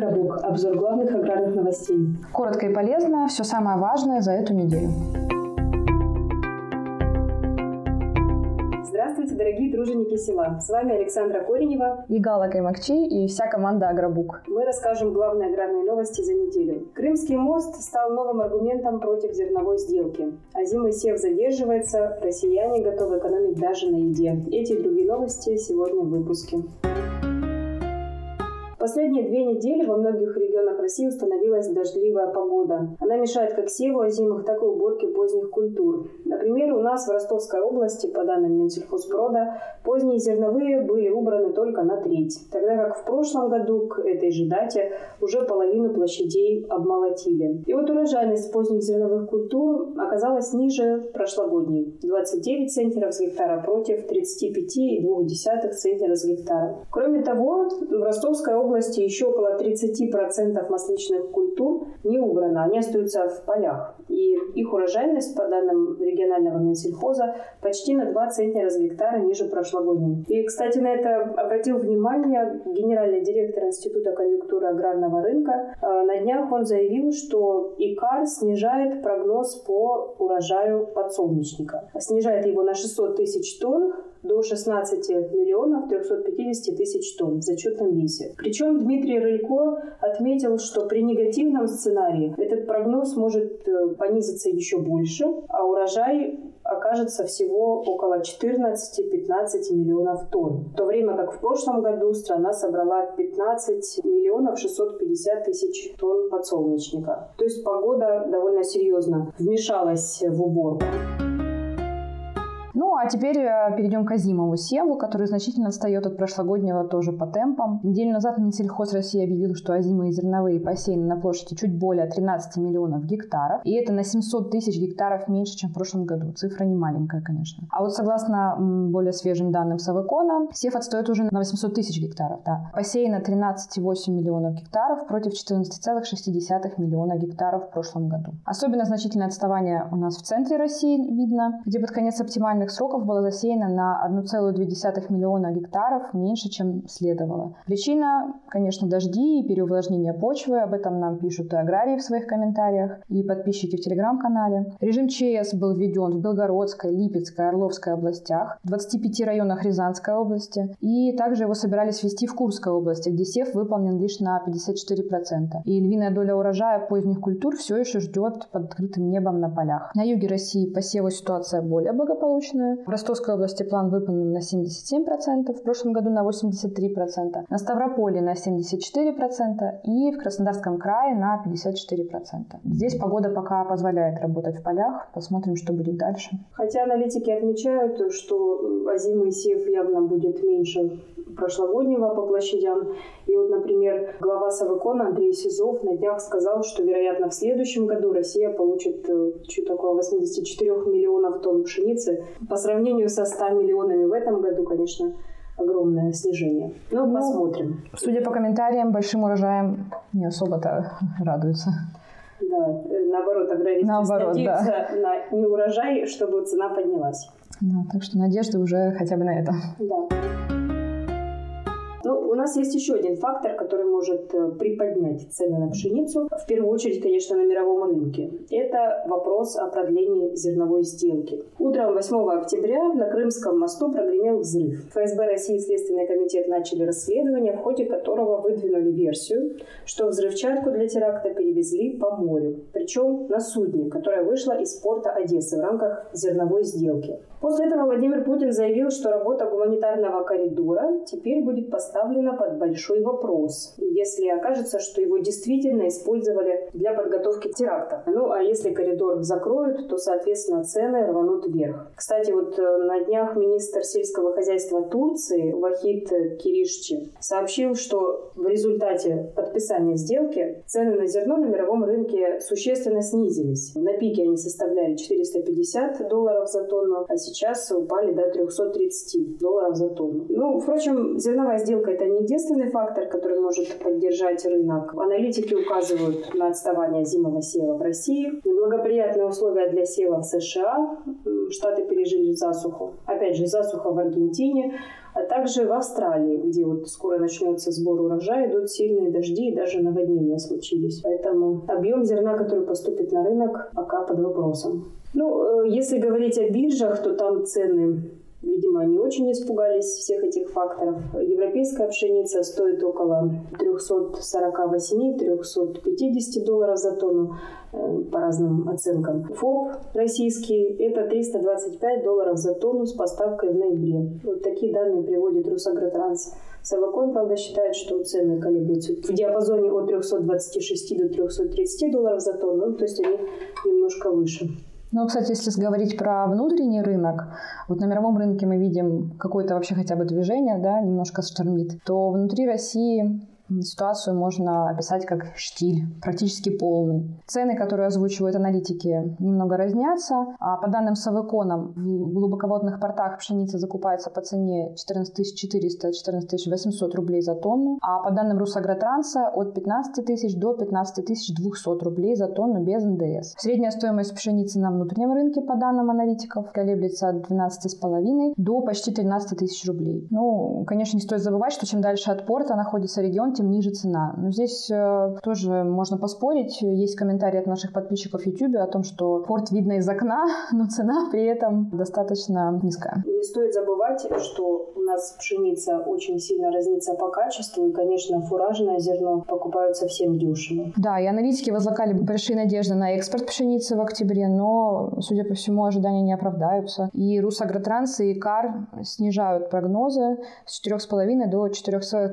Агробук. Обзор главных аграрных новостей. Коротко и полезно. Все самое важное за эту неделю. Здравствуйте, дорогие труженики села. С вами Александра Коренева и Гала Каймакчи и вся команда Агробук. Мы расскажем главные аграрные новости за неделю. Крымский мост стал новым аргументом против зерновой сделки. А зимой сев задерживается, россияне готовы экономить даже на еде. Эти и другие новости сегодня в выпуске. Последние две недели во многих регионах России установилась дождливая погода. Она мешает как севу озимых, так и уборке поздних культур. Например, у нас в Ростовской области, по данным Минсельхозпрода, поздние зерновые были убраны только на треть, тогда как в прошлом году к этой же дате уже половину площадей обмолотили. И вот урожайность поздних зерновых культур оказалась ниже прошлогодней – 29 центнеров с гектара против 35,2 центнеров с гектара. Кроме того, в Ростовской области области еще около 30% масличных культур не убрано, они остаются в полях. И их урожайность, по данным регионального Минсельхоза, почти на 2 центнера с гектара ниже прошлогодней. И, кстати, на это обратил внимание генеральный директор Института конъюнктуры аграрного рынка. А, на днях он заявил, что ИКАР снижает прогноз по урожаю подсолнечника. Снижает его на 600 тысяч тонн до 16 миллионов 350 тысяч тонн в зачетном весе. Причем Дмитрий Рылько отметил, что при негативном сценарии этот прогноз может э, понизиться еще больше, а урожай окажется всего около 14-15 миллионов тонн. В то время как в прошлом году страна собрала 15 миллионов 650 тысяч тонн подсолнечника. То есть погода довольно серьезно вмешалась в уборку. Ну, а теперь э, перейдем к озимому севу, который значительно отстает от прошлогоднего тоже по темпам. Неделю назад Минсельхоз России объявил, что озимые зерновые посеяны на площади чуть более 13 миллионов гектаров. И это на 700 тысяч гектаров меньше, чем в прошлом году. Цифра не маленькая, конечно. А вот согласно более свежим данным Савыкона, сев отстает уже на 800 тысяч гектаров. Да. Посеяно 13,8 миллионов гектаров против 14,6 миллиона гектаров в прошлом году. Особенно значительное отставание у нас в центре России видно, где под конец оптимально нормальных сроков было засеяно на 1,2 миллиона гектаров меньше, чем следовало. Причина, конечно, дожди и переувлажнение почвы. Об этом нам пишут и аграрии в своих комментариях, и подписчики в телеграм-канале. Режим ЧС был введен в Белгородской, Липецкой, Орловской областях, в 25 районах Рязанской области, и также его собирались ввести в Курской области, где сев выполнен лишь на 54%. И львиная доля урожая поздних культур все еще ждет под открытым небом на полях. На юге России по ситуация более благополучная, точную. В Ростовской области план выполнен на 77%, в прошлом году на 83%, на Ставрополе на 74% и в Краснодарском крае на 54%. Здесь погода пока позволяет работать в полях. Посмотрим, что будет дальше. Хотя аналитики отмечают, что озимый сев явно будет меньше прошлогоднего по площадям. И вот, например, глава Савыкона Андрей Сизов на днях сказал, что, вероятно, в следующем году Россия получит э, что-то около 84 миллионов тонн пшеницы. По сравнению со 100 миллионами в этом году, конечно, огромное снижение. Но ну, посмотрим. Судя по комментариям, большим урожаем не особо-то радуются. Да, э, наоборот, аграристы наоборот, да. на неурожай, чтобы цена поднялась. Да, так что надежды уже хотя бы на это. Да. Нас есть еще один фактор, который может э, приподнять цены на пшеницу. В первую очередь, конечно, на мировом рынке. Это вопрос о продлении зерновой сделки. Утром 8 октября на Крымском мосту прогремел взрыв. ФСБ России и Следственный комитет начали расследование, в ходе которого выдвинули версию, что взрывчатку для теракта перевезли по морю. Причем на судне, которое вышло из порта Одессы в рамках зерновой сделки. После этого Владимир Путин заявил, что работа гуманитарного коридора теперь будет поставлена под большой вопрос, если окажется, что его действительно использовали для подготовки теракта. Ну, а если коридор закроют, то, соответственно, цены рванут вверх. Кстати, вот э, на днях министр сельского хозяйства Турции Вахид Киришчи сообщил, что в результате подписания сделки цены на зерно на мировом рынке существенно снизились. На пике они составляли 450 долларов за тонну, а сейчас упали до 330 долларов за тонну. Ну, впрочем, зерновая сделка – это не единственный фактор, который может поддержать рынок. Аналитики указывают на отставание зимового сева в России, неблагоприятные условия для сева в США, Штаты пережили засуху. Опять же, засуха в Аргентине, а также в Австралии, где вот скоро начнется сбор урожая, идут сильные дожди и даже наводнения случились. Поэтому объем зерна, который поступит на рынок, пока под вопросом. Ну, э, если говорить о биржах, то там цены Видимо, они очень испугались всех этих факторов. Европейская пшеница стоит около 348-350 долларов за тонну э, по разным оценкам. ФОП российский – это 325 долларов за тонну с поставкой в ноябре. Вот такие данные приводит Русагротранс. Совокон, правда, считает, что цены колеблются в диапазоне от 326 до 330 долларов за тонну, ну, то есть они немножко выше. Ну, кстати, если говорить про внутренний рынок, вот на мировом рынке мы видим какое-то вообще хотя бы движение, да, немножко штормит, то внутри России Ситуацию можно описать как штиль, практически полный. Цены, которые озвучивают аналитики, немного разнятся. А по данным Савекона, в глубоководных портах пшеница закупается по цене 14 400-14 800 рублей за тонну, а по данным Русагротранса от 15 тысяч до 15 200 рублей за тонну без НДС. Средняя стоимость пшеницы на внутреннем рынке, по данным аналитиков, колеблется от 12,5 до почти 13 тысяч рублей. Ну, конечно, не стоит забывать, что чем дальше от порта находится регион, тем ниже цена. Но здесь э, тоже можно поспорить. Есть комментарии от наших подписчиков в YouTube о том, что порт видно из окна, но цена при этом достаточно низкая. Не стоит забывать, что у нас пшеница очень сильно разнится по качеству, и, конечно, фуражное зерно покупают совсем дешево. Да, и аналитики возлагали большие надежды на экспорт пшеницы в октябре, но, судя по всему, ожидания не оправдаются. И Русагротранс и КАР снижают прогнозы с 4,5 до 4,2,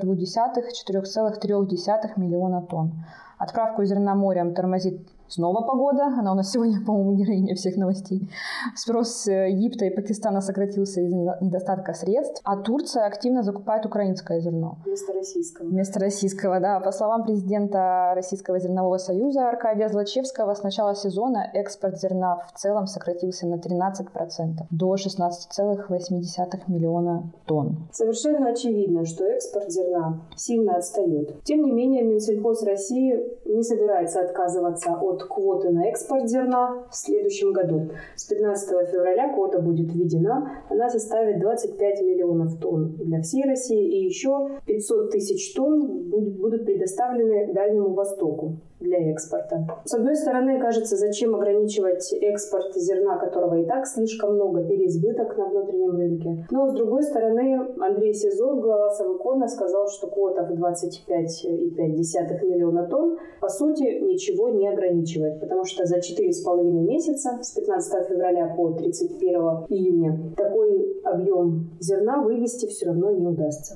4,3 миллиона тонн. Отправку зерна морем тормозит Снова погода, она у нас сегодня, по-моему, героиня всех новостей. Спрос э, Египта и Пакистана сократился из-за недостатка средств, а Турция активно закупает украинское зерно. Вместо российского. Вместо российского, да. По словам президента Российского зернового союза Аркадия Злачевского, с начала сезона экспорт зерна в целом сократился на 13% до 16,8 миллиона тонн. Совершенно очевидно, что экспорт зерна сильно отстает. Тем не менее, Минсельхоз России не собирается отказываться от от квоты на экспорт зерна в следующем году. С 15 февраля квота будет введена. Она составит 25 миллионов тонн для всей России и еще 500 тысяч тонн будет, будут предоставлены Дальнему Востоку для экспорта. С одной стороны, кажется, зачем ограничивать экспорт зерна, которого и так слишком много, переизбыток на внутреннем рынке. Но с другой стороны, Андрей Сизов, глава Савыкона, сказал, что квота в 25,5 миллиона тонн по сути ничего не ограничивает, потому что за 4,5 месяца с 15 февраля по 31 июня такой объем зерна вывести все равно не удастся.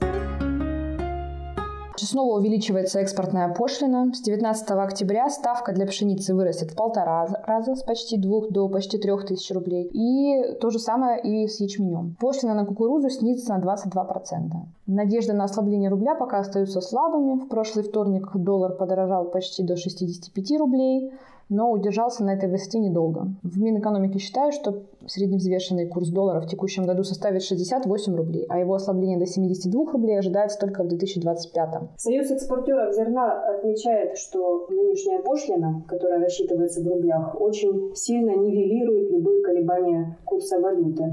Снова увеличивается экспортная пошлина. С 19 октября ставка для пшеницы вырастет в полтора раза, с почти двух до почти трех тысяч рублей. И то же самое и с ячменем. Пошлина на кукурузу снизится на 22%. Надежды на ослабление рубля пока остаются слабыми. В прошлый вторник доллар подорожал почти до 65 рублей но удержался на этой высоте недолго. В Минэкономике считают, что средневзвешенный курс доллара в текущем году составит 68 рублей, а его ослабление до 72 рублей ожидается только в 2025. Союз экспортеров зерна отмечает, что нынешняя пошлина, которая рассчитывается в рублях, очень сильно нивелирует любые колебания курса валюты.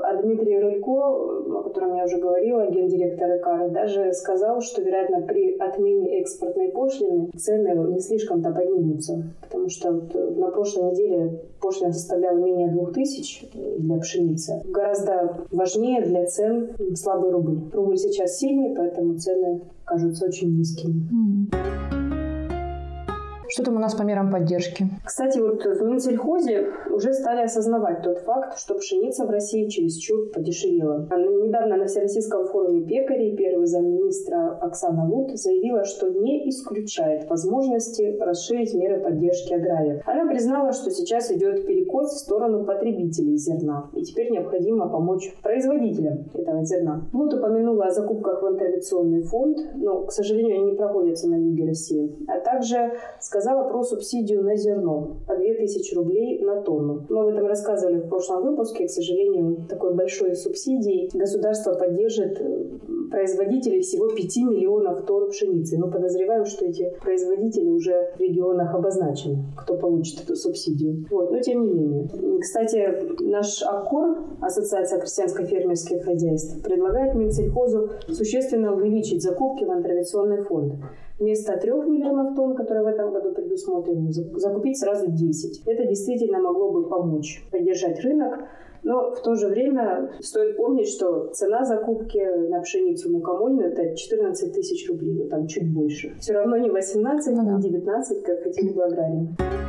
А Дмитрий Рылько, о котором я уже говорила, гендиректор ИКАР, даже сказал, что, вероятно, при отмене экспортной пошлины цены не слишком-то поднимутся. Потому что вот на прошлой неделе пошлина составляла менее 2000 для пшеницы. Гораздо важнее для цен слабый рубль. Рубль сейчас сильный, поэтому цены кажутся очень низкими. Mm. Что там у нас по мерам поддержки? Кстати, вот в Минсельхозе уже стали осознавать тот факт, что пшеница в России чересчур подешевела. Недавно на Всероссийском форуме пекарей первый замминистра Оксана Лут заявила, что не исключает возможности расширить меры поддержки аграриев. Она признала, что сейчас идет перекос в сторону потребителей зерна, и теперь необходимо помочь производителям этого зерна. Лут упомянула о закупках в интервенционный фонд, но, к сожалению, они не проходятся на юге России, а также сказала, сказала про субсидию на зерно по 2000 рублей на тонну. Мы об этом рассказывали в прошлом выпуске. К сожалению, такой большой субсидии государство поддержит э, производителей всего 5 миллионов тонн пшеницы. Мы подозреваем, что эти производители уже в регионах обозначены, кто получит эту субсидию. Вот, но тем не менее. Кстати, наш АККОР, Ассоциация крестьянско-фермерских хозяйств, предлагает Минсельхозу существенно увеличить закупки в интервенционный фонд вместо 3 миллионов тонн, которые в этом году предусмотрены, закупить сразу 10. Это действительно могло бы помочь поддержать рынок, но в то же время стоит помнить, что цена закупки на пшеницу мукомольную это 14 тысяч рублей, ну там чуть больше. Все равно не 18, ну, не 19, как хотели бы аграрии.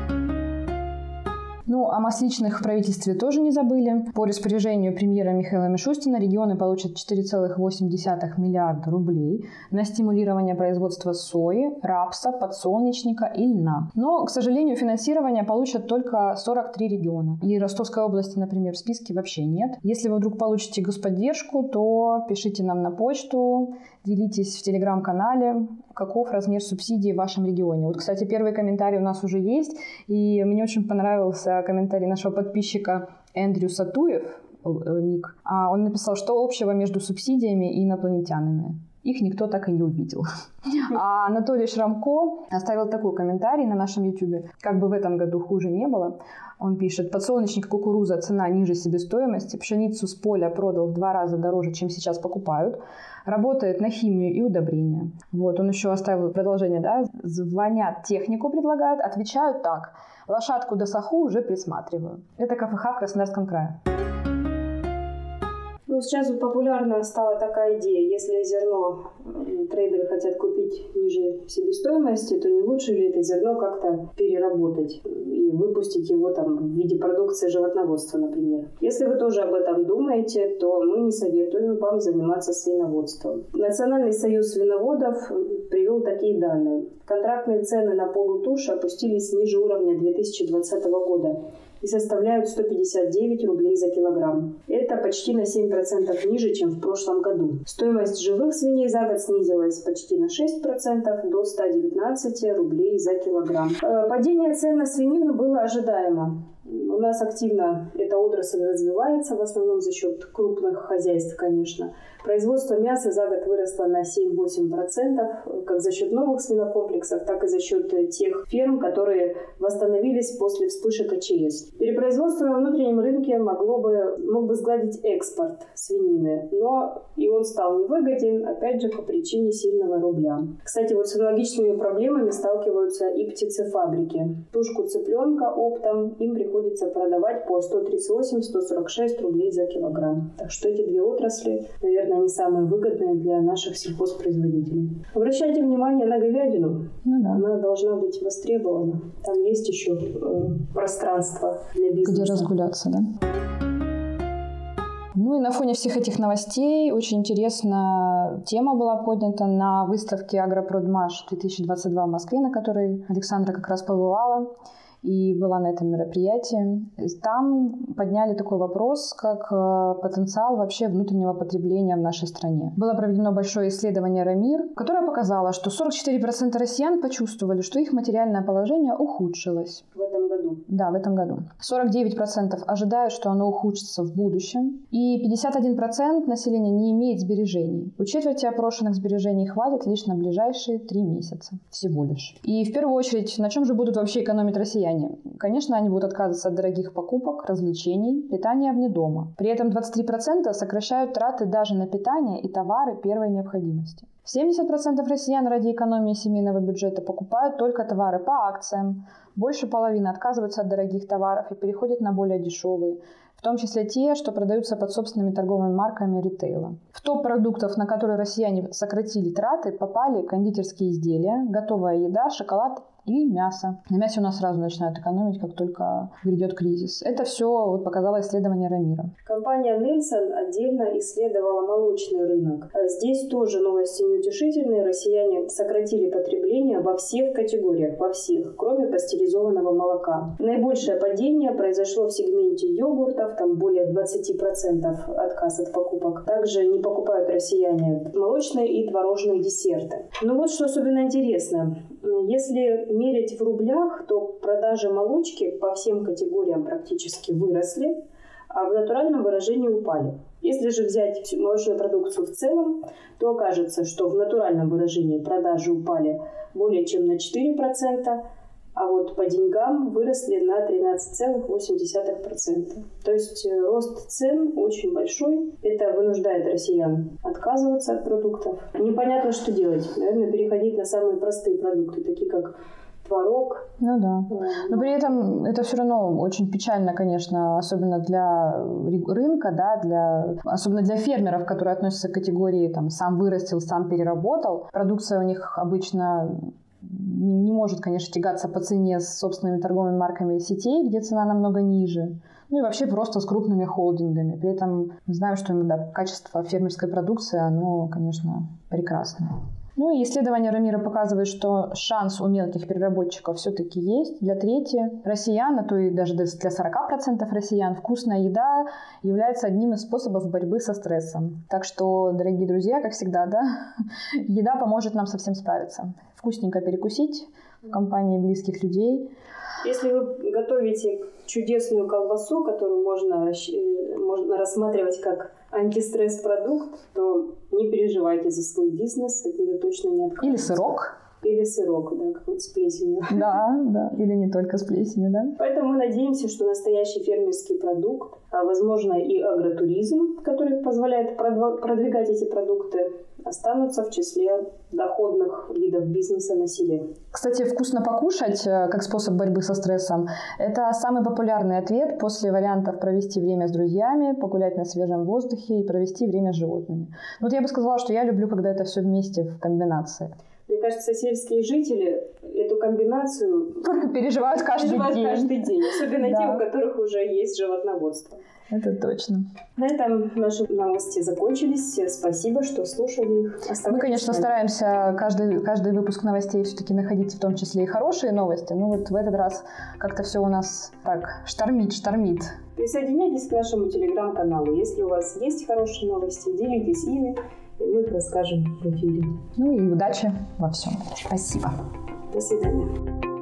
Ну, о масличных в правительстве тоже не забыли. По распоряжению премьера Михаила Мишустина регионы получат 4,8 миллиарда рублей на стимулирование производства сои, рапса, подсолнечника и льна. Но, к сожалению, финансирование получат только 43 региона. И Ростовской области, например, в списке вообще нет. Если вы вдруг получите господдержку, то пишите нам на почту, делитесь в телеграм-канале, каков размер субсидий в вашем регионе. Вот, кстати, первый комментарий у нас уже есть, и мне очень понравился комментарий нашего подписчика Эндрю Сатуев, э, ник. А он написал, что общего между субсидиями и инопланетянами. Их никто так и не увидел. А Анатолий Шрамко оставил такой комментарий на нашем YouTube. Как бы в этом году хуже не было. Он пишет, подсолнечник кукуруза цена ниже себестоимости, пшеницу с поля продал в два раза дороже, чем сейчас покупают, работает на химию и удобрения. Вот, он еще оставил продолжение, да, звонят технику предлагают, отвечают так, лошадку до саху уже присматриваю. Это КФХ в Краснодарском крае. Сейчас популярна стала такая идея, если зерно трейдеры хотят купить ниже себестоимости, то не лучше ли это зерно как-то переработать и выпустить его там в виде продукции животноводства, например. Если вы тоже об этом думаете, то мы не советуем вам заниматься свиноводством. Национальный союз свиноводов привел такие данные. Контрактные цены на полутуши опустились ниже уровня 2020 года и составляют 159 рублей за килограмм. Это почти на 7% ниже, чем в прошлом году. Стоимость живых свиней за год снизилась почти на 6% до 119 рублей за килограмм. Э, падение цен на свинину было ожидаемо. У нас активно эта отрасль развивается, в основном за счет крупных хозяйств, конечно. Производство мяса за год выросло на 7-8%, как за счет новых свинокомплексов, так и за счет тех ферм, которые восстановились после вспышек АЧС. Перепроизводство на внутреннем рынке могло бы, мог бы сгладить экспорт свинины, но и он стал невыгоден, опять же, по причине сильного рубля. Кстати, вот с аналогичными проблемами сталкиваются и птицефабрики. Тушку цыпленка оптом им приходится продавать по 138-146 рублей за килограмм. Так что эти две отрасли, наверное, наверное, не самые выгодные для наших сельхозпроизводителей. Обращайте внимание на говядину. Ну, да. Она должна быть востребована. Там есть еще э, пространство для бизнеса. Где разгуляться, да? Ну и на фоне всех этих новостей очень интересная тема была поднята на выставке Агропродмаш 2022 в Москве, на которой Александра как раз побывала и была на этом мероприятии. Там подняли такой вопрос, как э, потенциал вообще внутреннего потребления в нашей стране. Было проведено большое исследование «Рамир», которое показало, что 44% россиян почувствовали, что их материальное положение ухудшилось. В этом? Да, в этом году. 49% ожидают, что оно ухудшится в будущем. И 51% населения не имеет сбережений. У четверти опрошенных сбережений хватит лишь на ближайшие три месяца. Всего лишь. И в первую очередь, на чем же будут вообще экономить россияне? Конечно, они будут отказываться от дорогих покупок, развлечений, питания вне дома. При этом 23% сокращают траты даже на питание и товары первой необходимости. 70% россиян ради экономии семейного бюджета покупают только товары по акциям. Больше половины отказываются от дорогих товаров и переходят на более дешевые, в том числе те, что продаются под собственными торговыми марками ритейла. В топ продуктов, на которые россияне сократили траты, попали кондитерские изделия, готовая еда, шоколад и мясо. На мясе у нас сразу начинают экономить, как только грядет кризис. Это все вот показало исследование Рамира. Компания Нельсон отдельно исследовала молочный рынок. А здесь тоже новости неутешительные. Россияне сократили потребление во всех категориях, во всех, кроме пастеризованного молока. Наибольшее падение произошло в сегменте йогуртов, там более 20% отказ от покупок. Также не покупают россияне молочные и творожные десерты. Но вот что особенно интересно. Если мерить в рублях, то продажи молочки по всем категориям практически выросли, а в натуральном выражении упали. Если же взять молочную продукцию в целом, то окажется, что в натуральном выражении продажи упали более чем на 4%, а вот по деньгам выросли на 13,8%. То есть э, рост цен очень большой. Это вынуждает россиян отказываться от продуктов. Непонятно, что делать. Наверное, переходить на самые простые продукты, такие как творог. Ну да. Но при этом это все равно очень печально, конечно, особенно для рынка, да, для, особенно для фермеров, которые относятся к категории там, сам вырастил, сам переработал. Продукция у них обычно не может, конечно, тягаться по цене с собственными торговыми марками сетей, где цена намного ниже. Ну и вообще просто с крупными холдингами. При этом знаем, что иногда качество фермерской продукции, оно, конечно, прекрасное. Ну и исследование Рамира показывает, что шанс у мелких переработчиков все-таки есть. Для трети россиян, а то и даже для 40% россиян, вкусная еда является одним из способов борьбы со стрессом. Так что, дорогие друзья, как всегда, да, еда поможет нам совсем справиться. Вкусненько перекусить в компании близких людей. Если вы готовите чудесную колбасу, которую можно, э, можно рассматривать как антистресс-продукт, то не переживайте за свой бизнес, от нее точно не откажетесь. Или сырок. Или сырок, да, какой-то с плесенью. Да, да, или не только с плесенью, да. Поэтому мы надеемся, что настоящий фермерский продукт, а возможно и агротуризм, который позволяет продвигать эти продукты, останутся в числе доходных видов бизнеса на селе. Кстати, вкусно покушать э, как способ борьбы со стрессом – это самый популярный ответ после вариантов провести время с друзьями, погулять на свежем воздухе и провести время с животными. Вот я бы сказала, что я люблю, когда это все вместе в комбинации. Мне кажется, сельские жители эту комбинацию переживают каждый переживают день. каждый день. Особенно да. те, у которых уже есть животноводство. Это точно. На этом наши новости закончились. Спасибо, что слушали их. Оставайтесь Мы, конечно, стараемся каждый, каждый выпуск новостей все-таки находить в том числе и хорошие новости. Но вот в этот раз как-то все у нас так штормит, штормит. Присоединяйтесь к нашему телеграм-каналу. Если у вас есть хорошие новости, делитесь ими их расскажем в эфире. Ну и удачи во всем. Спасибо. До свидания.